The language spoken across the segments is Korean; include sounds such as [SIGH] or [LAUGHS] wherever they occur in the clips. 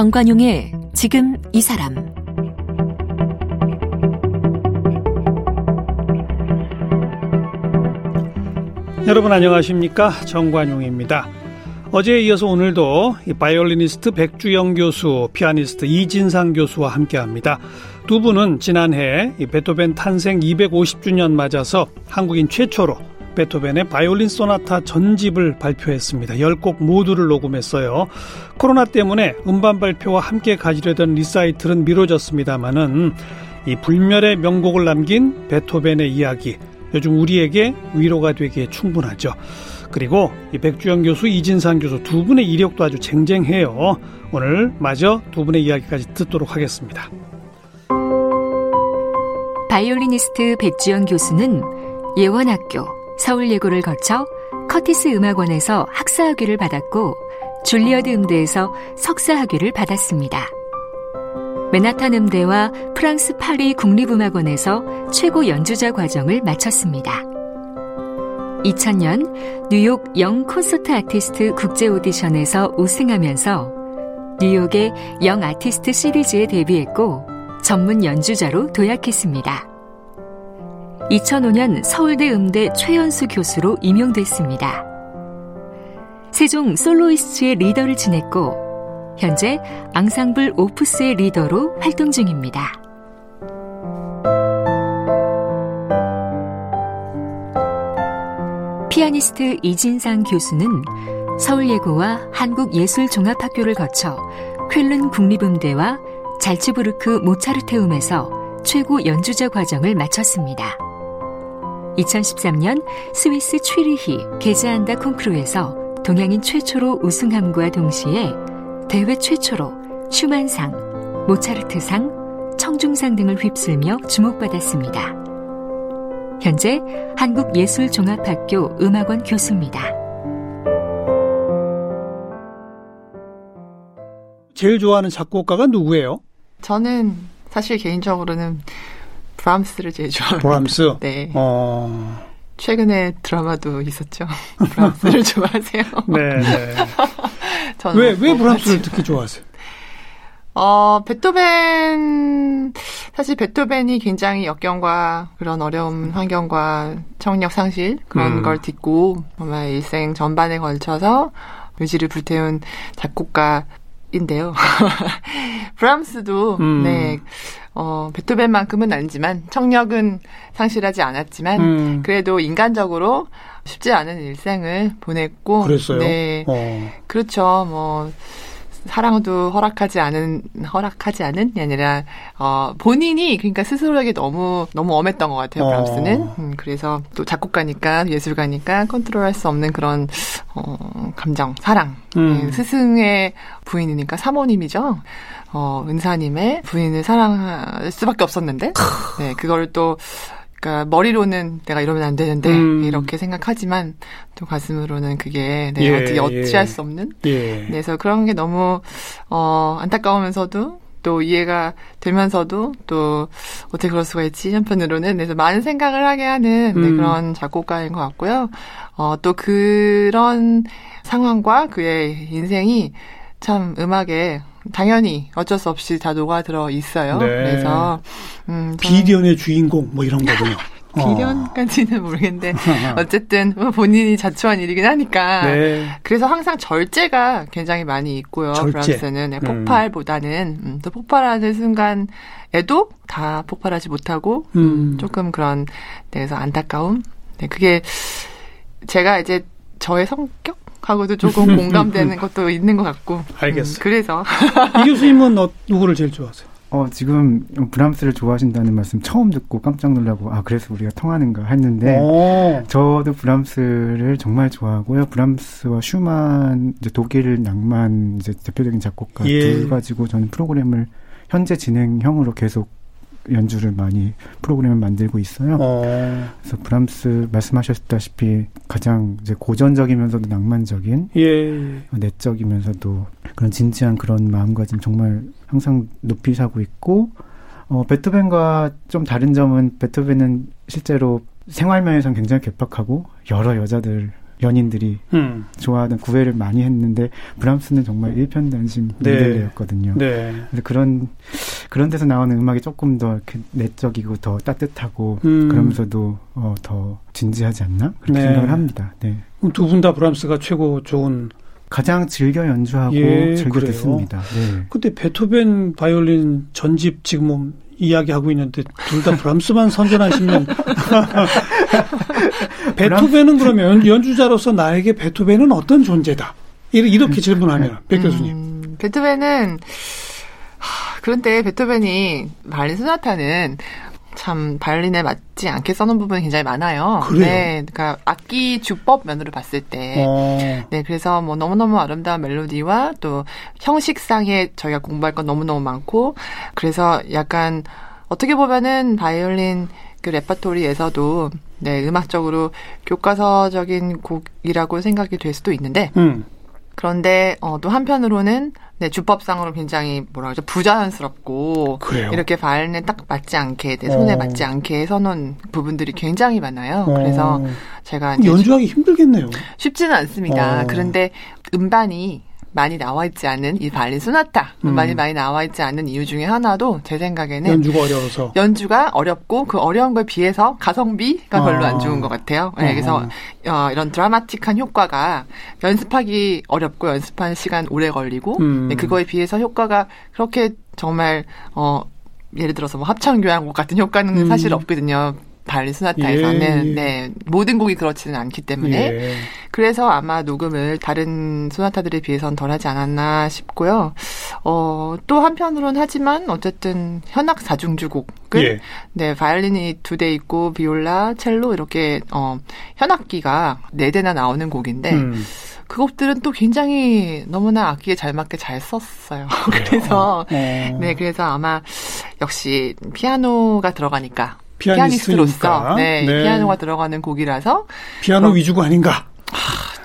정관용의 지금 이 사람 여러분 안녕하십니까 정관용입니다. 어제에 이어서 오늘도 바이올리니스트 백주영 교수, 피아니스트 이진상 교수와 함께합니다. 두 분은 지난해 베토벤 탄생 250주년 맞아서 한국인 최초로 베토벤의 바이올린 소나타 전집을 발표했습니다. 10곡 모두를 녹음했어요. 코로나 때문에 음반 발표와 함께 가지려던 리사이틀은 미뤄졌습니다만은 이 불멸의 명곡을 남긴 베토벤의 이야기 요즘 우리에게 위로가 되기에 충분하죠. 그리고 이 백주영 교수, 이진상 교수 두 분의 이력도 아주 쟁쟁해요. 오늘 마저 두 분의 이야기까지 듣도록 하겠습니다. 바이올리니스트 백주영 교수는 예원학교, 서울예고를 거쳐 커티스 음악원에서 학사학위를 받았고 줄리어드 음대에서 석사학위를 받았습니다. 맨하탄 음대와 프랑스 파리 국립음악원에서 최고 연주자 과정을 마쳤습니다. 2000년 뉴욕 영 콘서트 아티스트 국제 오디션에서 우승하면서 뉴욕의 영 아티스트 시리즈에 데뷔했고 전문 연주자로 도약했습니다. 2005년 서울대 음대 최연수 교수로 임용됐습니다. 세종 솔로이스트의 리더를 지냈고 현재 앙상블 오프스의 리더로 활동 중입니다. 피아니스트 이진상 교수는 서울예고와 한국예술종합학교를 거쳐 쾰른 국립음대와 잘츠부르크 모차르테움에서 최고 연주자 과정을 마쳤습니다. 2013년 스위스 취리히 게즈안다 콩크루에서 동양인 최초로 우승함과 동시에 대회 최초로 슈만상, 모차르트상, 청중상 등을 휩쓸며 주목받았습니다. 현재 한국예술종합학교 음악원 교수입니다. 제일 좋아하는 작곡가가 누구예요? 저는 사실 개인적으로는 브람스를 제일 좋아합니다. 브람스? [LAUGHS] 네. 어... 최근에 드라마도 있었죠. [LAUGHS] 브람스를 좋아하세요? [LAUGHS] 네, 네. 왜, 왜 브람스를 특히 좋아하세요? 어, 베토벤, 사실 베토벤이 굉장히 역경과 그런 어려운 환경과 청력 상실 그런 음. 걸 딛고 정말 일생 전반에 걸쳐서 의지를 불태운 작곡가 인데요. [LAUGHS] 브람스도, 음. 네, 어, 베토벤만큼은 아니지만 청력은 상실하지 않았지만 음. 그래도 인간적으로 쉽지 않은 일생을 보냈고 그랬어요? 네. 어. 그렇죠. 뭐 사랑도 허락하지 않은 허락하지 않은이 아니라 어 본인이 그러니까 스스로에게 너무 너무 엄했던 것 같아요 어. 브람스는. 음, 그래서 또 작곡가니까 예술가니까 컨트롤할 수 없는 그런 어 감정 사랑. 음. 네, 스승의 부인이니까 사모님이죠. 어 은사님의 부인을 사랑할 수밖에 없었는데. 네 그걸 또 그러니까 머리로는 내가 이러면 안 되는데 음. 이렇게 생각하지만 또 가슴으로는 그게 내가 예, 어떻게 어찌할 예. 수 없는. 예. 그래서 그런 게 너무 어 안타까우면서도 또 이해가 되면서도 또 어떻게 그럴 수가 있지 한편으로는 그래서 많은 생각을 하게 하는 네, 음. 네, 그런 작곡가인 것 같고요. 어 또 그런 상황과 그의 인생이 참 음악에 당연히 어쩔 수 없이 다 녹아 들어 있어요. 네. 그래서 음, 비련의 주인공 뭐 이런 거군요. [LAUGHS] 비련까지는 모르겠는데 [LAUGHS] 어쨌든 뭐 본인이 자초한 일이긴 하니까 네. 그래서 항상 절제가 굉장히 많이 있고요. 절제. 브람스는 네, 음. 폭발보다는 음, 또 폭발하는 순간에도 다 폭발하지 못하고 음. 조금 그런 데서 안타까움. 네, 그게 제가 이제 저의 성격 하고도 조금 공감되는 것도 있는 것 같고. 알겠어요. 음, 그래서 [LAUGHS] 이 교수님은 어, 누구를 제일 좋아하세요? 어, 지금 브람스를 좋아하신다는 말씀 처음 듣고 깜짝 놀라고, 아, 그래서 우리가 통하는가 했는데, 오. 저도 브람스를 정말 좋아하고요. 브람스와 슈만, 이제 독일 낭만, 이제 대표적인 작곡가 예. 둘 가지고 저는 프로그램을 현재 진행형으로 계속 연주를 많이 프로그램을 만들고 있어요. 어. 그래서 브람스 말씀하셨다시피 가장 이제 고전적이면서도 낭만적인, 예. 내적이면서도 그런 진지한 그런 마음가짐 정말 항상 높이 사고 있고, 어, 베토벤과 좀 다른 점은 베토벤은 실제로 생활면에선 굉장히 괴팍하고 여러 여자들 연인들이 음. 좋아하는 구애를 많이 했는데 브람스는 정말 일편단심 멘델레였거든요. 네. 네. 그런 그런 데서 나오는 음악이 조금 더 이렇게 내적이고 더 따뜻하고 음. 그러면서도 어, 더 진지하지 않나 그렇게 네. 생각을 합니다. 네. 두 분 다 브람스가 최고 좋은 가장 즐겨 연주하고 예, 즐겨 그래요. 듣습니다. 네. 근데 베토벤 바이올린 전집 지금 뭐 이야기하고 있는데 둘 다 브람스만 선전하시면 [LAUGHS] [LAUGHS] 베토벤은 그러면 연주자로서 나에게 베토벤은 어떤 존재다? 이렇게 질문하면 백 교수님. 음, 베토벤은 그런데 베토벤이 바이올린 소나타는 참 바이올린에 맞지 않게 써놓은 부분이 굉장히 많아요. 그래요? 네, 그러니까 악기 주법 면으로 봤을 때, 어. 네, 그래서 뭐 너무 너무 아름다운 멜로디와 또 형식상에 저희가 공부할 건 너무 너무 많고, 그래서 약간 어떻게 보면은 바이올린 그 레퍼토리에서도 네 음악적으로 교과서적인 곡이라고 생각이 될 수도 있는데. 음. 그런데 어, 또 한편으로는 네, 주법상으로 굉장히 뭐라 그러죠 부자연스럽고 그래요? 이렇게 발에 딱 맞지 않게 내 손에 어. 맞지 않게 서놓은 부분들이 굉장히 많아요. 어. 그래서 제가 연주하기 힘들겠네요. 쉽지는 않습니다. 어. 그런데 음반이 많이 나와 있지 않은 이 발린 소나타 음. 많이 많이 나와 있지 않은 이유 중에 하나도 제 생각에는 연주가 어려워서 연주가 어렵고 그 어려운 걸 비해서 가성비가 어. 별로 안 좋은 것 같아요. 네, 그래서 어, 이런 드라마틱한 효과가 연습하기 어렵고 연습하는 시간 오래 걸리고 음. 네, 그거에 비해서 효과가 그렇게 정말 어 예를 들어서 뭐 합창 교향곡 같은 효과는 음. 사실 없거든요. 발리 스나타에서는 예, 예. 네 모든 곡이 그렇지는 않기 때문에 예. 그래서 아마 녹음을 다른 소나타들에 비해서는 덜하지 않았나 싶고요. 어, 또 한편으로는 하지만 어쨌든 현악 사중주곡을 예. 네 바이올린이 두 대 있고 비올라, 첼로 이렇게 어, 현악기가 네 대나 나오는 곡인데. 음. 그 곡들은 또 굉장히 너무나 악기에 잘 맞게 잘 썼어요. [LAUGHS] 그래서 네. 네, 그래서 아마 역시 피아노가 들어가니까 피아니스트로서 네, 네. 피아노가 들어가는 곡이라서 피아노 그럼, 위주가 아닌가?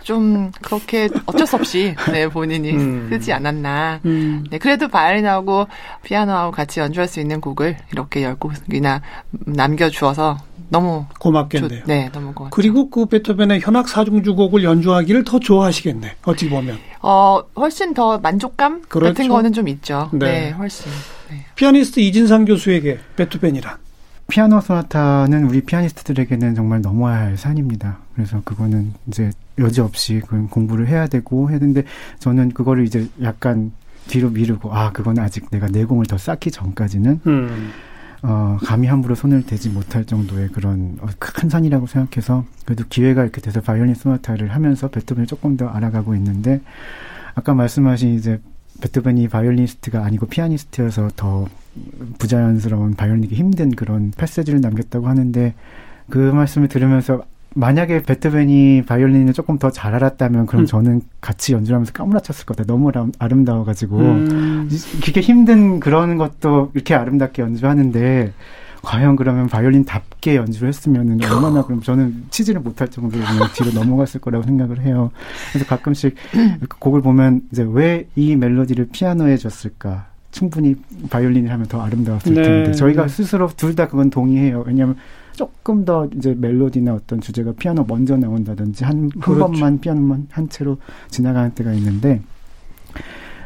좀 그렇게 어쩔 수 없이 네, 본인이 음. 쓰지 않았나. 음. 네, 그래도 바이올린하고 피아노하고 같이 연주할 수 있는 곡을 이렇게 열 곡이나 남겨주어서 너무 고맙겠네요. 좋, 네, 너무 고맙. 그리고 그 베토벤의 현악 사중주곡을 연주하기를 더 좋아하시겠네. 어찌 보면. 어, 훨씬 더 만족감 그렇죠? 같은 거는 좀 있죠. 네, 네 훨씬. 네. 피아니스트 이진상 교수에게 베토벤이란 피아노 소나타는 우리 피아니스트들에게는 정말 넘어야 할 산입니다. 그래서 그거는 이제 여지없이 그 공부를 해야 되고 했는데 저는 그거를 이제 약간 뒤로 미루고 아 그건 아직 내가 내공을 더 쌓기 전까지는 음. 어 감히 함부로 손을 대지 못할 정도의 그런 어, 큰 산이라고 생각해서 그래도 기회가 이렇게 돼서 바이올린 소나타를 하면서 베토벤을 조금 더 알아가고 있는데 아까 말씀하신 이제 베토벤이 바이올리니스트가 아니고 피아니스트여서 더 부자연스러운 바이올린이기 힘든 그런 passage를 남겼다고 하는데 그 말씀을 들으면서 만약에 베토벤이 바이올린을 조금 더 잘 알았다면 그럼 음. 저는 같이 연주를 하면서 까무라쳤을 것 같아요. 너무 아름다워가지고 음. 그게 힘든 그런 것도 이렇게 아름답게 연주하는데 과연 그러면 바이올린답게 연주를 했으면 [LAUGHS] 얼마나 그럼 저는 치지를 못할 정도로 뒤로 넘어갔을 거라고 생각을 해요. 그래서 가끔씩 곡을 보면 이제 왜 이 멜로디를 피아노에 줬을까? 충분히 바이올린을 하면 더 아름다웠을 네. 텐데 저희가 스스로 둘 다 그건 동의해요. 왜냐하면 조금 더 이제 멜로디나 어떤 주제가 피아노 먼저 나온다든지 한, 한 그렇죠. 번만 피아노만 한 채로 지나가는 때가 있는데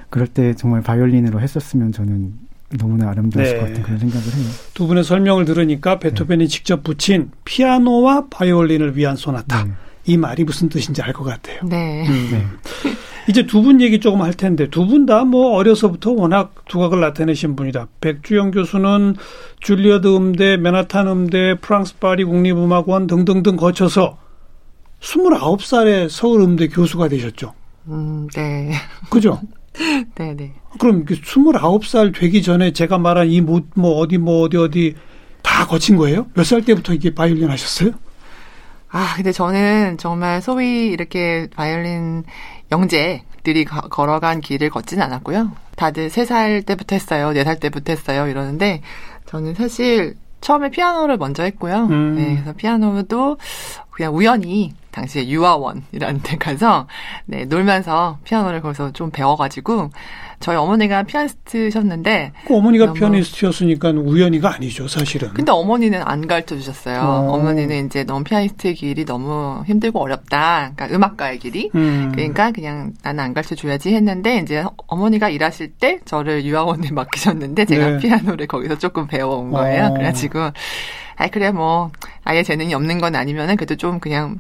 그럴 때 정말 바이올린으로 했었으면 저는 너무나 아름다웠을 네. 것 같은 그런 생각을 해요. 두 분의 설명을 들으니까 베토벤이 네. 직접 붙인 피아노와 바이올린을 위한 소나타. 네. 이 말이 무슨 뜻인지 알 것 같아요. 네. 음. 네. [LAUGHS] 이제 두 분 얘기 조금 할 텐데 두 분 다 뭐 어려서부터 워낙 두각을 나타내신 분이다. 백주영 교수는 줄리어드 음대, 맨하탄 음대, 프랑스 파리 국립음악원 등등등 거쳐서 29살에 서울 음대 교수가 되셨죠. 음, 네. 그죠? [LAUGHS] 네네. [LAUGHS] 네. 그럼 29살 되기 전에 제가 말한 이 뭐, 뭐 어디 뭐 어디 어디 다 거친 거예요? 몇 살 때부터 이게 바이올린 하셨어요? 아, 근데 저는 정말 소위 이렇게 바이올린 영재들이 거, 걸어간 길을 걷지는 않았고요. 다들 3살 때부터 했어요. 4살 때부터 했어요. 이러는데 저는 사실 처음에 피아노를 먼저 했고요. 음. 네, 그래서 피아노도 그냥 우연히 당시에 유아원이라는 데 가서 네, 놀면서 피아노를 거기서 좀 배워가지고 저희 어머니가 피아니스트셨는데 그 어머니가. 피아니스트였으니까 우연히가 아니죠, 사실은. 근데 어머니는 안 가르쳐 주셨어요. 어. 머니는 이제 너무 피아니스트의 길이 너무 힘들고 어렵다. 그러니까 음악가의 길이. 음. 그러니까 그냥 나는 안 가르쳐 줘야지 했는데 이제 어머니가 일하실 때 저를 유아원에 맡기셨는데 제가 네. 피아노를 거기서 조금 배워온 거예요. 어. 그래가지고 아 그래 뭐 아예 재능이 없는 건 아니면은 그래도 좀 그냥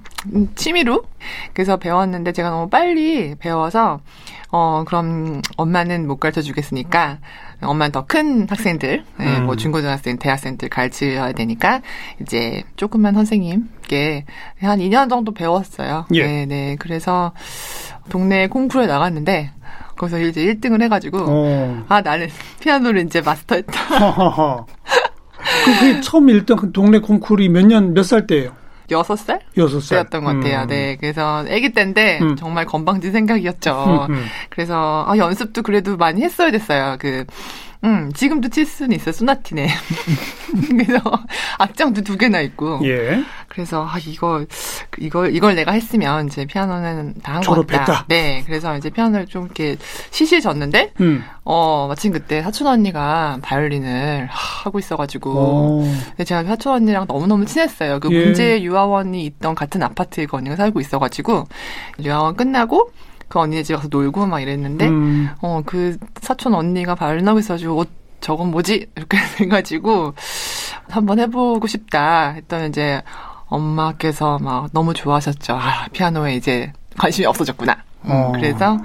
취미로 그래서 배웠는데 제가 너무 빨리 배워서 어 그럼 엄마는 못 가르쳐 주겠으니까 엄마는 더 큰 학생들, 네, 음. 뭐 중고등학생, 대학생들 가르쳐야 되니까 이제 조금만 선생님께 한 2년 정도 배웠어요. 예. 네, 네. 그래서 동네 콩쿠르에 나갔는데 거기서 이제 1등을 해가지고 어. 아 나는 피아노를 이제 마스터했다. [LAUGHS] [LAUGHS] 그 처음 1등 동네 콩쿠르이 몇 년, 몇 살 때예요? 여섯 살? 여섯 살. 때였던 것 같아요. 음. 네. 그래서 아기 때인데 음. 정말 건방진 생각이었죠. 음, 음. 그래서 아, 연습도 그래도 많이 했어야 됐어요. 그 음, 지금도 칠 수는 있어요. 소나티네. [LAUGHS] 그래서 악장도 두 개나 있고. 예. 그래서 아 이거 이걸 이걸 내가 했으면 이제 피아노는 다한것 같다. 네. 그래서 이제 피아노를 좀 이렇게 시시해졌는데 음. 어 마침 그때 사촌 언니가 바이올린을 하고 있어 가지고 근데 제가 사촌 언니랑 너무 너무 친했어요. 그 예. 문제 유아원이 있던 같은 아파트에 그 언니가 살고 있어 가지고 유아원 끝나고 그 언니네 집 가서 놀고 막 이랬는데 음. 어그 사촌 언니가 발나고 있어가지고 어, 저건 뭐지 이렇게 [LAUGHS] 돼가지고 한번 해보고 싶다 했더니 이제 엄마께서 막 너무 좋아하셨죠. 아 피아노에 이제 관심이 없어졌구나. 음, 어. 그래서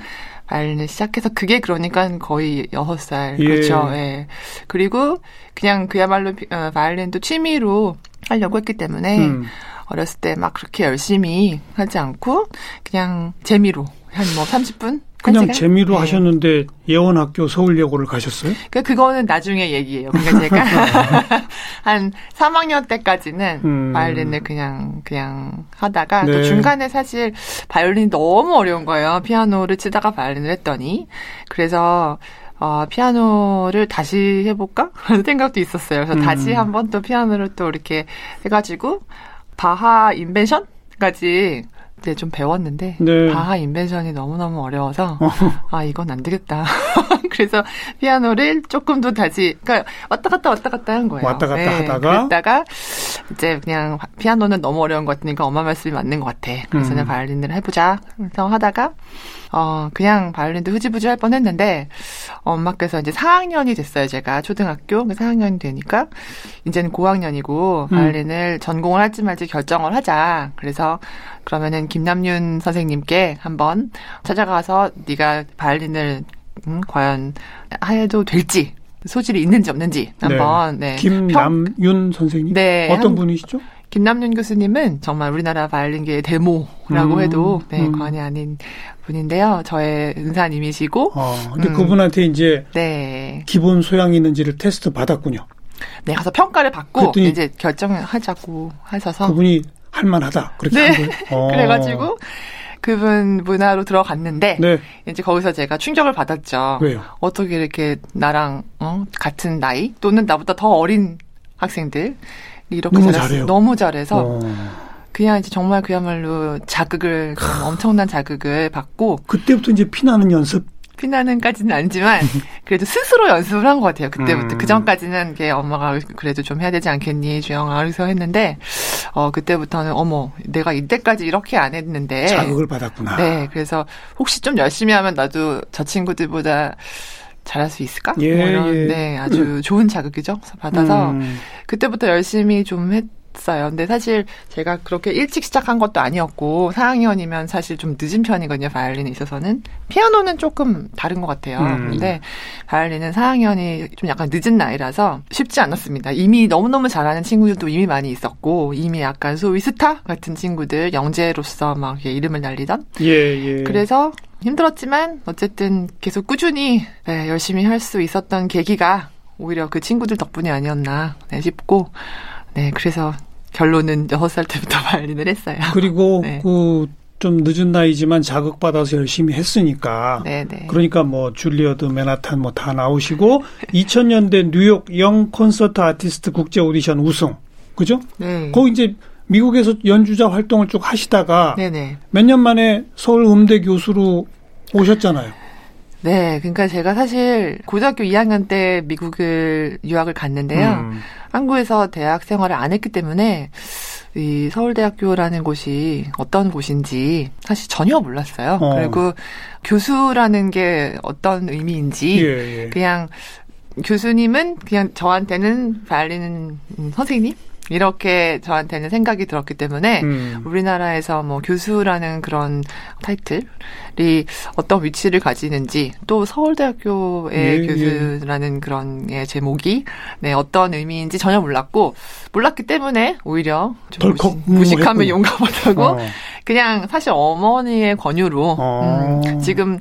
바이올린을 시작해서 그게 그러니까 거의 여섯 살 예. 그렇죠. 예. 그리고 그냥 그야말로 어, 바이올린도 취미로 하려고 했기 때문에 음. 어렸을 때 막 그렇게 열심히 하지 않고 그냥 재미로 한뭐 30분? 그냥 재미로 네. 하셨는데 예원학교 서울예고를 가셨어요? 그 그거는 나중에 얘기예요. 그러니까 제가 [LAUGHS] 한 3학년 때까지는 음. 바이올린을 그냥 그냥 하다가 네. 또 중간에 사실 바이올린이 너무 어려운 거예요. 피아노를 치다가 바이올린을 했더니 그래서 어, 피아노를 다시 해볼까? 그런 [LAUGHS] 생각도 있었어요. 그래서 음. 다시 한번 또 피아노를 또 이렇게 해가지고 바하 인벤션까지 네, 좀 배웠는데 네. 바하 인벤션이 너무너무 어려워서 어. 아 이건 안 되겠다. [LAUGHS] 그래서 피아노를 조금 더 다시 그러니까 왔다 갔다 왔다 갔다 한 거예요. 왔다 갔다 네, 하다가 그랬다가 이제 그냥 피아노는 너무 어려운 것 같으니까 엄마 말씀이 맞는 것 같아. 그래서 음. 그냥 바이올린을 해보자. 그래서 하다가 어, 그냥 바이올린도 흐지부지 할 뻔했는데 엄마께서 이제 4학년이 됐어요. 제가 초등학교 4학년이 되니까 이제는 고학년이고 음. 바이올린을 전공을 할지 말지 결정을 하자. 그래서 그러면은 김남윤 선생님께 한번 찾아가서 네가 바이올린을 음, 과연 해도 될지 소질이 있는지 없는지 한번 네. 네. 김남윤 평... 선생님 네, 어떤 한... 분이시죠? 김남윤 교수님은 정말 우리나라 바이올린계의 데모라고 음, 해도 네, 음. 과언이 아닌 분인데요. 저의 은사님이시고. 어, 근데 음, 그분한테 이제 네. 기본 소양이 있는지를 테스트 받았군요. 네, 가서 평가를 받고 이제 결정을 하자고 하셔서 그분이 할만하다 그렇게 네. 한 거예요. [LAUGHS] 어. 그래가지고 그분 문화로 들어갔는데 네. 이제 거기서 제가 충격을 받았죠. 왜요? 어떻게 이렇게 나랑 어? 같은 나이 또는 나보다 더 어린 학생들 이렇게 너무 잘해요. 너무 잘해서 어. 그냥 이제 정말 그야말로 자극을 엄청난 자극을 받고 그때부터 이제 피나는 연습 피나는까지는 아니지만 [LAUGHS] 그래도 스스로 연습을 한 것 같아요. 그때부터 음. 그 전까지는 게 엄마가 그래도 좀 해야 되지 않겠니 주영아 그래서 했는데 어 그때부터는 어머 내가 이때까지 이렇게 안 했는데 자극을 받았구나. 네, 그래서 혹시 좀 열심히 하면 나도 저 친구들보다 잘할 수 있을까? 예, 뭐 이런, 예. 네, 아주 좋은 자극이죠. 받아서 음. 그때부터 열심히 좀 했. 어요 근데 사실 제가 그렇게 일찍 시작한 것도 아니었고 4학년이면 사실 좀 늦은 편이거든요. 바이올린에 있어서는 피아노는 조금 다른 것 같아요. 음. 근데 바이올린은 4학년이 좀 약간 늦은 나이라서 쉽지 않았습니다. 이미 너무너무 잘하는 친구들도 이미 많이 있었고 이미 약간 소위 스타 같은 친구들 영재로서 막 이름을 날리던 예, 예. 그래서 힘들었지만 어쨌든 계속 꾸준히 네, 열심히 할 수 있었던 계기가 오히려 그 친구들 덕분이 아니었나 네, 싶고 네 그래서 결론은 여섯 살 때부터 [LAUGHS] 바이올린을 했어요. 그리고 네. 그좀 늦은 나이지만 자극받아서 열심히 했으니까. 네네. 네. 그러니까 뭐 줄리어드 맨하탄 뭐 다 나오시고 [LAUGHS] 2000년대 뉴욕 영 콘서트 아티스트 국제 오디션 우승. 그죠? 네. 거기 이제 미국에서 연주자 활동을 쭉 하시다가 몇 년 만에 서울 음대 교수로 오셨잖아요. 네, 그러니까 제가 사실 고등학교 2학년 때 미국을 유학을 갔는데요. 음. 한국에서 대학 생활을 안 했기 때문에 이 서울대학교라는 곳이 어떤 곳인지 사실 전혀 몰랐어요. 어. 그리고 교수라는 게 어떤 의미인지 예, 예. 그냥 교수님은 그냥 저한테는 바이올린 선생님 이렇게 저한테는 생각이 들었기 때문에 음. 우리나라에서 뭐 교수라는 그런 타이틀이 어떤 위치를 가지는지 또 서울대학교의 예, 예. 교수라는 예. 그런 예, 제목이 네, 어떤 의미인지 전혀 몰랐고 몰랐기 때문에 오히려 좀 무식, 하면 용감하다고 어. 그냥 사실 어머니의 권유로 어. 음, 지금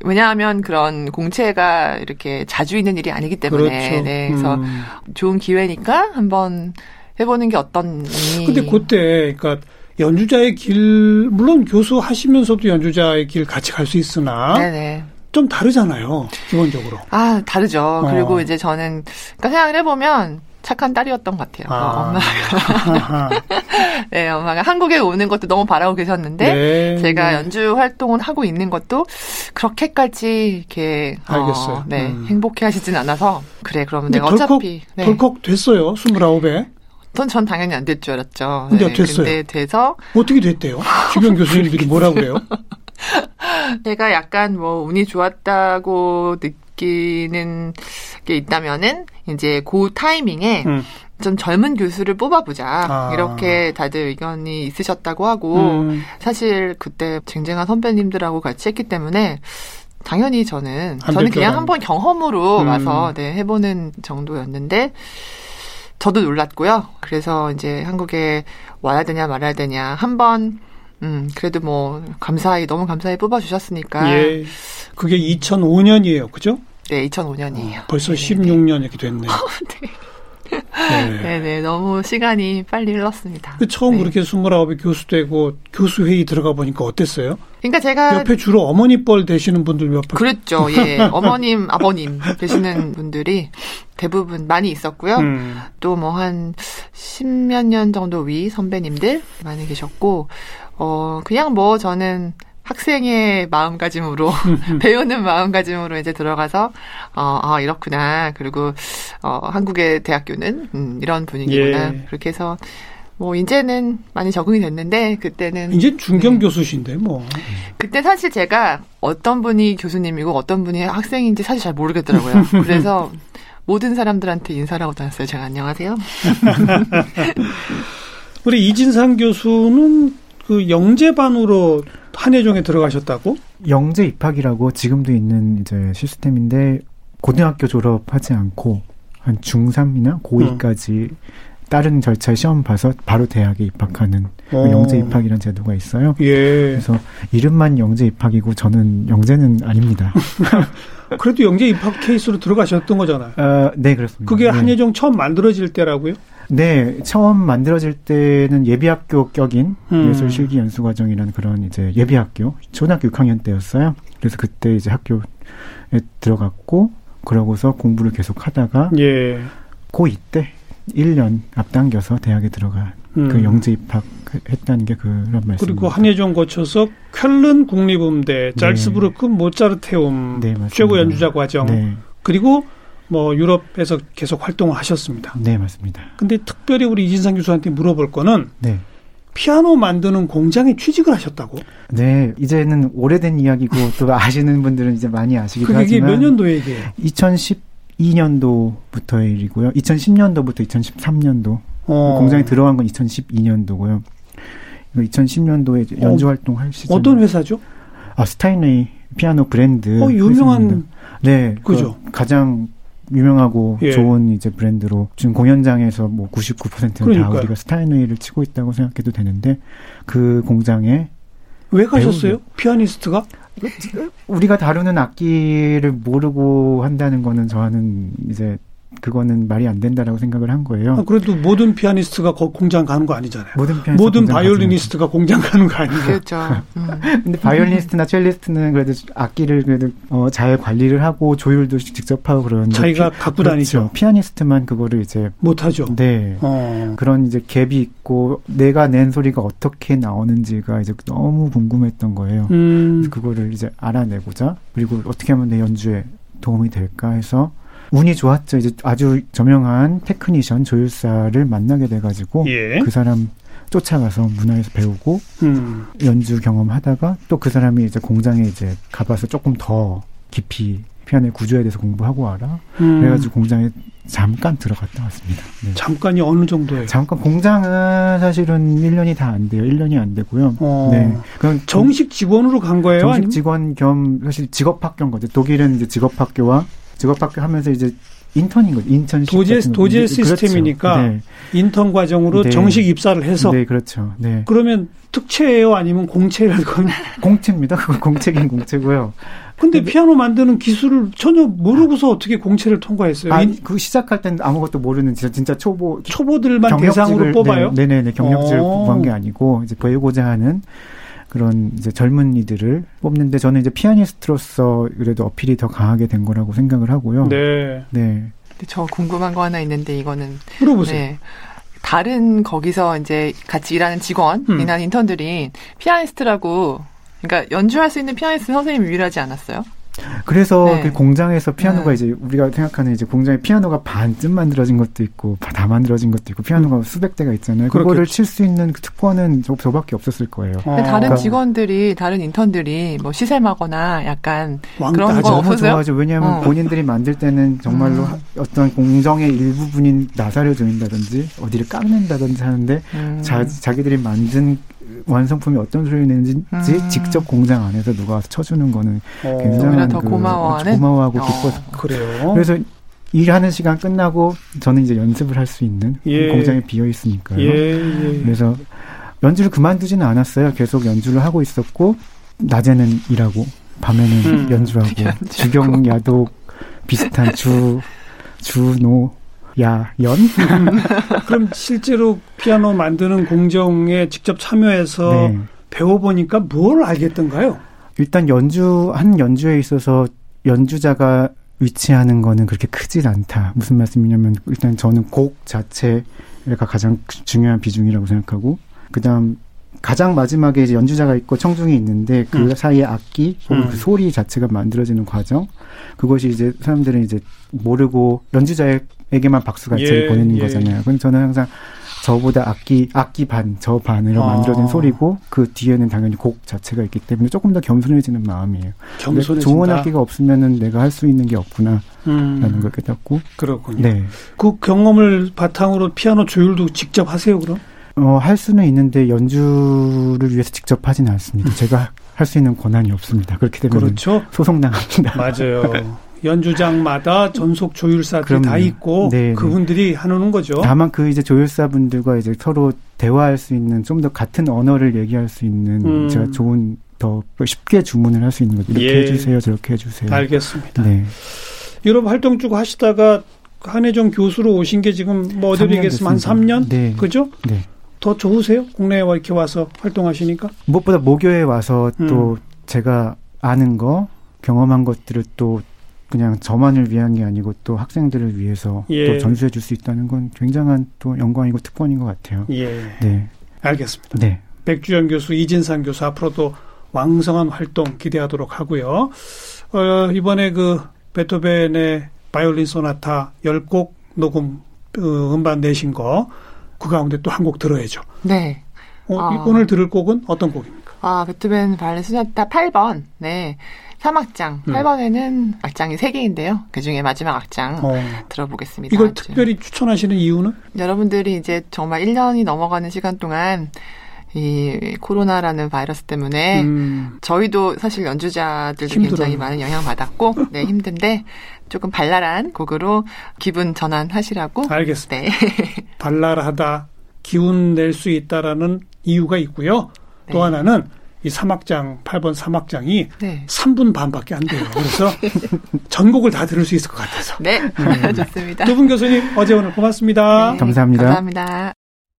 왜냐하면 그런 공채가 이렇게 자주 있는 일이 아니기 때문에 그렇죠. 네, 그래서 음. 좋은 기회니까 한번 해보는 게 어떤. 근데 그때, 그러니까 연주자의 길, 물론 교수 하시면서도 연주자의 길 같이 갈 수 있으나. 네네. 좀 다르잖아요, 기본적으로. 아, 다르죠. 어. 그리고 이제 저는, 그러니까 생각을 해보면, 착한 딸이었던 것 같아요. 아. 어, 엄마가. [LAUGHS] 네, 엄마가 한국에 오는 것도 너무 바라고 계셨는데, 네, 제가 네. 연주 활동을 하고 있는 것도 그렇게까지 이렇게. 알겠어요. 어, 네, 음. 행복해 하시진 않아서, 그래, 그러면 내가 덜컥, 어차피. 네. 덜컥 됐어요, 29에. 전, 전 당연히 안 될 줄 알았죠. 근데 네, 됐어요. 근데 돼서 어떻게 됐대요? 주변 교수님들이 뭐라 그래요? [LAUGHS] 내가 약간 뭐 운이 좋았다고 느끼는 게 있다면은 이제 그 타이밍에 음. 좀 젊은 교수를 뽑아보자 아. 이렇게 다들 의견이 있으셨다고 하고 음. 사실 그때 쟁쟁한 선배님들하고 같이 했기 때문에 당연히 저는 저는 그냥 한번 경험으로 음. 와서 네 해보는 정도였는데 저도 놀랐고요. 그래서 이제 한국에 와야 되냐 말아야 되냐 한번 음 그래도 뭐 감사히 너무 감사히 뽑아 주셨으니까. 예. 그게 2005년이에요, 그죠? 네, 2005년이에요. 어, 벌써 네네. 16년 이렇게 됐네요. 네. 네. 네 네, [LAUGHS] 너무 시간이 빨리 흘렀습니다. 그 처음 네. 그렇게 29에 교수 되고 교수 회의 들어가 보니까 어땠어요? 그러니까 제가 옆에 주로 어머니 뻘 되시는 분들 몇 분? 그랬죠. 예, [LAUGHS] 어머님, 아버님 되시는 분들이 대부분 많이 있었고요. 음. 또뭐 한 십몇 년 정도 위 선배님들 많이 계셨고, 어 그냥 뭐 저는 학생의 마음가짐으로 [LAUGHS] 배우는 마음가짐으로 이제 들어가서 어, 아 이렇구나 그리고 어, 한국의 대학교는 음, 이런 분위기구나 예. 그렇게 해서 뭐 이제는 많이 적응이 됐는데 그때는 이제 중견 네. 교수신데 뭐 그때 사실 제가 어떤 분이 교수님이고 어떤 분이 학생인지 사실 잘 모르겠더라고요. [LAUGHS] 그래서 모든 사람들한테 인사를 하고 다녔어요. 제가 안녕하세요. [LAUGHS] 우리 이진상 교수는 그 영재반으로 한예종에 들어가셨다고? 영재 입학이라고 지금도 있는 이제 시스템인데 고등학교 졸업하지 않고 한 중3이나 고2까지 음. 다른 절차 시험 봐서 바로 대학에 입학하는 그 어. 영재 입학이라는 제도가 있어요. 예. 그래서 이름만 영재 입학이고 저는 영재는 아닙니다. [LAUGHS] 그래도 영재 입학 케이스로 들어가셨던 거잖아요. 어, 네, 그렇습니다. 그게 네. 한예종 처음 만들어질 때라고요? 네, 처음 만들어질 때는 예비학교 격인 음. 예술실기 연수과정이라는 그런 이제 예비학교 초등학교 6학년 때였어요. 그래서 그때 이제 학교에 들어갔고 그러고서 공부를 계속 하다가 예. 고2 때 1년 앞당겨서 대학에 들어가 음. 그 영재 입학했다는 게 그런 말씀. 그리고 한예종 거쳐서 쾰른 국립음대, 네. 잘스부르크 모차르테움 네, 최고 연주자 과정. 네. 그리고 뭐 유럽에서 계속 활동을 하셨습니다. 네, 맞습니다. 근데 특별히 우리 이진상 교수한테 물어볼 거는 네. 피아노 만드는 공장에 취직을 하셨다고? 네, 이제는 오래된 이야기고 또 아시는 분들은 이제 많이 아시기도 그게 하지만 몇 년도 얘기예요? 2012년도부터 일이고요. 2010년도부터 2013년도 어. 공장에 들어간 건 2012년도고요. 2010년도에 연주 어, 활동 할 시즌 어떤 회사죠? 아 스타인웨이 피아노 브랜드. 어 유명한 회사입니다. 네, 그죠. 그 가장 유명하고 예. 좋은 이제 브랜드로 지금 공연장에서 뭐 99%는 다 우리가 스타인웨이를 치고 있다고 생각해도 되는데 그 공장에 왜 가셨어요? 배우 피아니스트가? 우리가 다루는 악기를 모르고 한다는 거는 저는 이제 그거는 말이 안 된다라고 생각을 한 거예요. 아, 그래도 모든 피아니스트가 공장 가는 거 아니잖아요. 모든 피아니스트 모든 바이올리니스트가 공장 가는 거 아니에요. 그렇죠. 음. [LAUGHS] 근데 바이올리니스트나 첼리스트는 그래도 악기를 그래도 어, 잘 관리를 하고 조율도 직접 하고 그러는데 자기가 피, 갖고 다니죠. 그렇죠. 피아니스트만 그거를 이제 못 하죠. 네. 어. 그런 이제 갭이 있고 내가 낸 소리가 어떻게 나오는지가 이제 너무 궁금했던 거예요. 음. 그거를 이제 알아내고자 그리고 어떻게 하면 내 연주에 도움이 될까 해서 운이 좋았죠. 이제 아주 저명한 테크니션 조율사를 만나게 돼가지고 예. 그 사람 쫓아가서 문하에서 배우고 음. 연주 경험하다가 또 그 사람이 이제 공장에 이제 가봐서 조금 더 깊이 피아노의 구조에 대해서 공부하고 와라. 음. 그래가지고 공장에 잠깐 들어갔다 왔습니다. 네. 잠깐이 어느 정도예요? 잠깐 공장은 사실은 1년이 다 안 돼요. 1년이 안 되고요. 어. 네. 그럼 정식 직원으로 간 거예요? 정식 아니면? 직원 겸 사실 직업학교인 거죠. 독일은 이제 직업학교와 직업학교 하면서 이제 인턴인 거죠. 인턴 도제 도제 그렇죠. 시스템이니까 그렇죠. 네. 인턴 과정으로 네. 정식 입사를 해서 네, 그렇죠. 네. 그러면 특채예요, 아니면 공채라는 건 [LAUGHS] 공채입니다. 그건 공채긴 공채고요. 근데 네. 피아노 만드는 기술을 전혀 모르고서 어떻게 공채를 통과했어요? 아, 그 시작할 때는 아무것도 모르는 진짜, 진짜 초보 초보들만 대상으로 뽑아요? 네, 네, 네 경력직을 뽑은 게 아니고 이제 배우고자 하는 그런 이제 젊은이들을 뽑는데 저는 이제 피아니스트로서 그래도 어필이 더 강하게 된 거라고 생각을 하고요. 네. 네. 저 궁금한 거 하나 있는데 이거는 물어보세요. 네. 다른 거기서 이제 같이 일하는 직원이나 음. 인턴들이 피아니스트라고 그러니까 연주할 수 있는 피아니스트 선생님이 유일하지 않았어요? 그래서 네. 그 공장에서 피아노가 네. 이제 우리가 생각하는 이제 공장에 피아노가 반쯤 만들어진 것도 있고 다 만들어진 것도 있고 피아노가 음. 수백 대가 있잖아요. 그거를 칠 수 있는 그 특권은 저, 저밖에 없었을 거예요. 아. 다른 그러니까 직원들이 다른 인턴들이 뭐 시샘하거나 약간 그런 거 없었어요? 좋아하죠. 왜냐하면 어. 본인들이 만들 때는 정말로 음. 어떤 공정의 일부분이 나사려 조인다든지 어디를 깎는다든지 하는데 음. 자, 자기들이 만든 완성품이 어떤 소리를 내는지 음. 직접 공장 안에서 누가 와서 쳐주는 거는 어. 굉장히 더 그, 고마워하는 고마워하고 어. 기뻐서 그래요. 그래서 일하는 시간 끝나고 저는 이제 연습을 할 수 있는 예. 공장에 비어 있으니까요. 예, 예. 그래서 연주를 그만두지는 않았어요. 계속 연주를 하고 있었고 낮에는 일하고 밤에는 음. 연주하고 [LAUGHS] 주경 야독 비슷한 주 주노 야, 연? [LAUGHS] 그럼 실제로 피아노 만드는 공정에 직접 참여해서 네. 배워보니까 뭘 알겠던가요? 일단 연주, 한 연주에 있어서 연주자가 위치하는 거는 그렇게 크질 않다. 무슨 말씀이냐면, 일단 저는 곡 자체가 가장 중요한 비중이라고 생각하고, 그 다음 가장 마지막에 이제 연주자가 있고 청중이 있는데 그 음. 사이에 악기 혹은 음. 그 소리 자체가 만들어지는 과정 그것이 이제 사람들은 이제 모르고 연주자에게만 박수 가치를 예, 보내는 예. 거잖아요. 그럼 저는 항상 저보다 악기 악기 반 저 반으로 아. 만들어진 소리고 그 뒤에는 당연히 곡 자체가 있기 때문에 조금 더 겸손해지는 마음이에요. 겸손해진다. 좋은 악기가 없으면은 내가 할 수 있는 게 없구나라는 음. 걸 깨닫고 그렇군요. 네. 그 경험을 바탕으로 피아노 조율도 직접 하세요, 그럼? 어, 할 수는 있는데 연주를 위해서 직접 하지는 않습니다. 음. 제가 할 수 있는 권한이 없습니다. 그렇게 되면 그렇죠? 소송 나갑니다. 맞아요. [LAUGHS] 연주장마다 전속 조율사들이 그럼요. 다 있고 네, 네. 그분들이 하는 거죠. 다만 그 이제 조율사분들과 이제 서로 대화할 수 있는 좀 더 같은 언어를 얘기할 수 있는 음. 제가 좋은 더 쉽게 주문을 할 수 있는 거죠. 이렇게 예. 해주세요, 저렇게 해주세요. 알겠습니다. 네. 유럽 활동 쭉 하시다가 한혜정 교수로 오신 게 지금 뭐 어디 비겠으면 한 3년? 네. 그죠? 네. 더 좋으세요? 국내에 이렇게 와서 활동하시니까? 무엇보다 모교에 와서 음. 또 제가 아는 거, 경험한 것들을 또 그냥 저만을 위한 게 아니고 또 학생들을 위해서 예. 또 전수해 줄 수 있다는 건 굉장한 또 영광이고 특권인 것 같아요. 예. 네. 알겠습니다. 네. 백주연 교수, 이진상 교수 앞으로도 왕성한 활동 기대하도록 하고요. 어, 이번에 그 베토벤의 바이올린 소나타 10곡 녹음 어, 음반 내신 거 그 가운데 또 한 곡 들어야죠. 네. 어, 아. 오늘 들을 곡은 어떤 곡입니까? 아, 베토벤 발레 소나타 8번. 네. 3악장. 음. 8번에는 악장이 3개인데요. 그 중에 마지막 악장 어. 들어보겠습니다. 이걸 아주. 특별히 추천하시는 이유는? 여러분들이 이제 정말 1년이 넘어가는 시간 동안 이 코로나라는 바이러스 때문에 음. 저희도 사실 연주자들도 힘들어요. 굉장히 많은 영향 받았고 네 힘든데 조금 발랄한 곡으로 기분 전환하시라고 알겠습니다. 네. [LAUGHS] 발랄하다 기운 낼 수 있다라는 이유가 있고요. 네. 또 하나는 이 3악장, 8번 3악장이 네. 3분 반밖에 안 돼요. 그래서 [LAUGHS] 전곡을 다 들을 수 있을 것 같아서. 네, 음. [LAUGHS] 좋습니다. 두 분 교수님 어제 오늘 고맙습니다. 네, 감사합니다. 감사합니다.